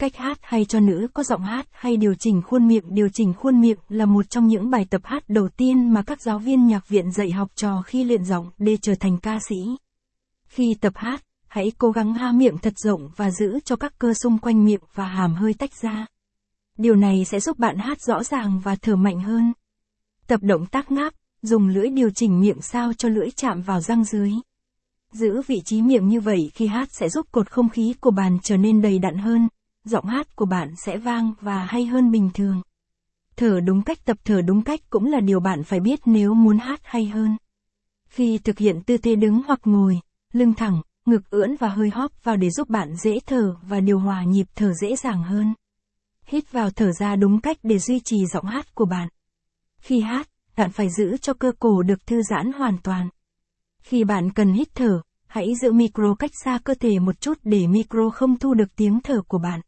Cách hát hay cho nữ có giọng hát hay điều chỉnh khuôn miệng Điều chỉnh khuôn miệng là một trong những bài tập hát đầu tiên mà các giáo viên nhạc viện dạy học trò khi luyện giọng để trở thành ca sĩ. Khi tập hát, hãy cố gắng ha miệng thật rộng và giữ cho các cơ xung quanh miệng và hàm hơi tách ra. Điều này sẽ giúp bạn hát rõ ràng và thở mạnh hơn. Tập động tác ngáp, dùng lưỡi điều chỉnh miệng sao cho lưỡi chạm vào răng dưới. Giữ vị trí miệng như vậy khi hát sẽ giúp cột không khí của bạn trở nên đầy đặn hơn, giọng hát của bạn sẽ vang và hay hơn bình thường. Thở đúng cách tập thở đúng cách cũng là điều bạn phải biết nếu muốn hát hay hơn. Khi thực hiện tư thế đứng hoặc ngồi, lưng thẳng, ngực ưỡn và hơi hóp vào để giúp bạn dễ thở và điều hòa nhịp thở dễ dàng hơn. Hít vào thở ra đúng cách để duy trì giọng hát của bạn. Khi hát, bạn phải giữ cho cơ cổ được thư giãn hoàn toàn. Khi bạn cần hít thở, hãy giữ micro cách xa cơ thể một chút để micro không thu được tiếng thở của bạn.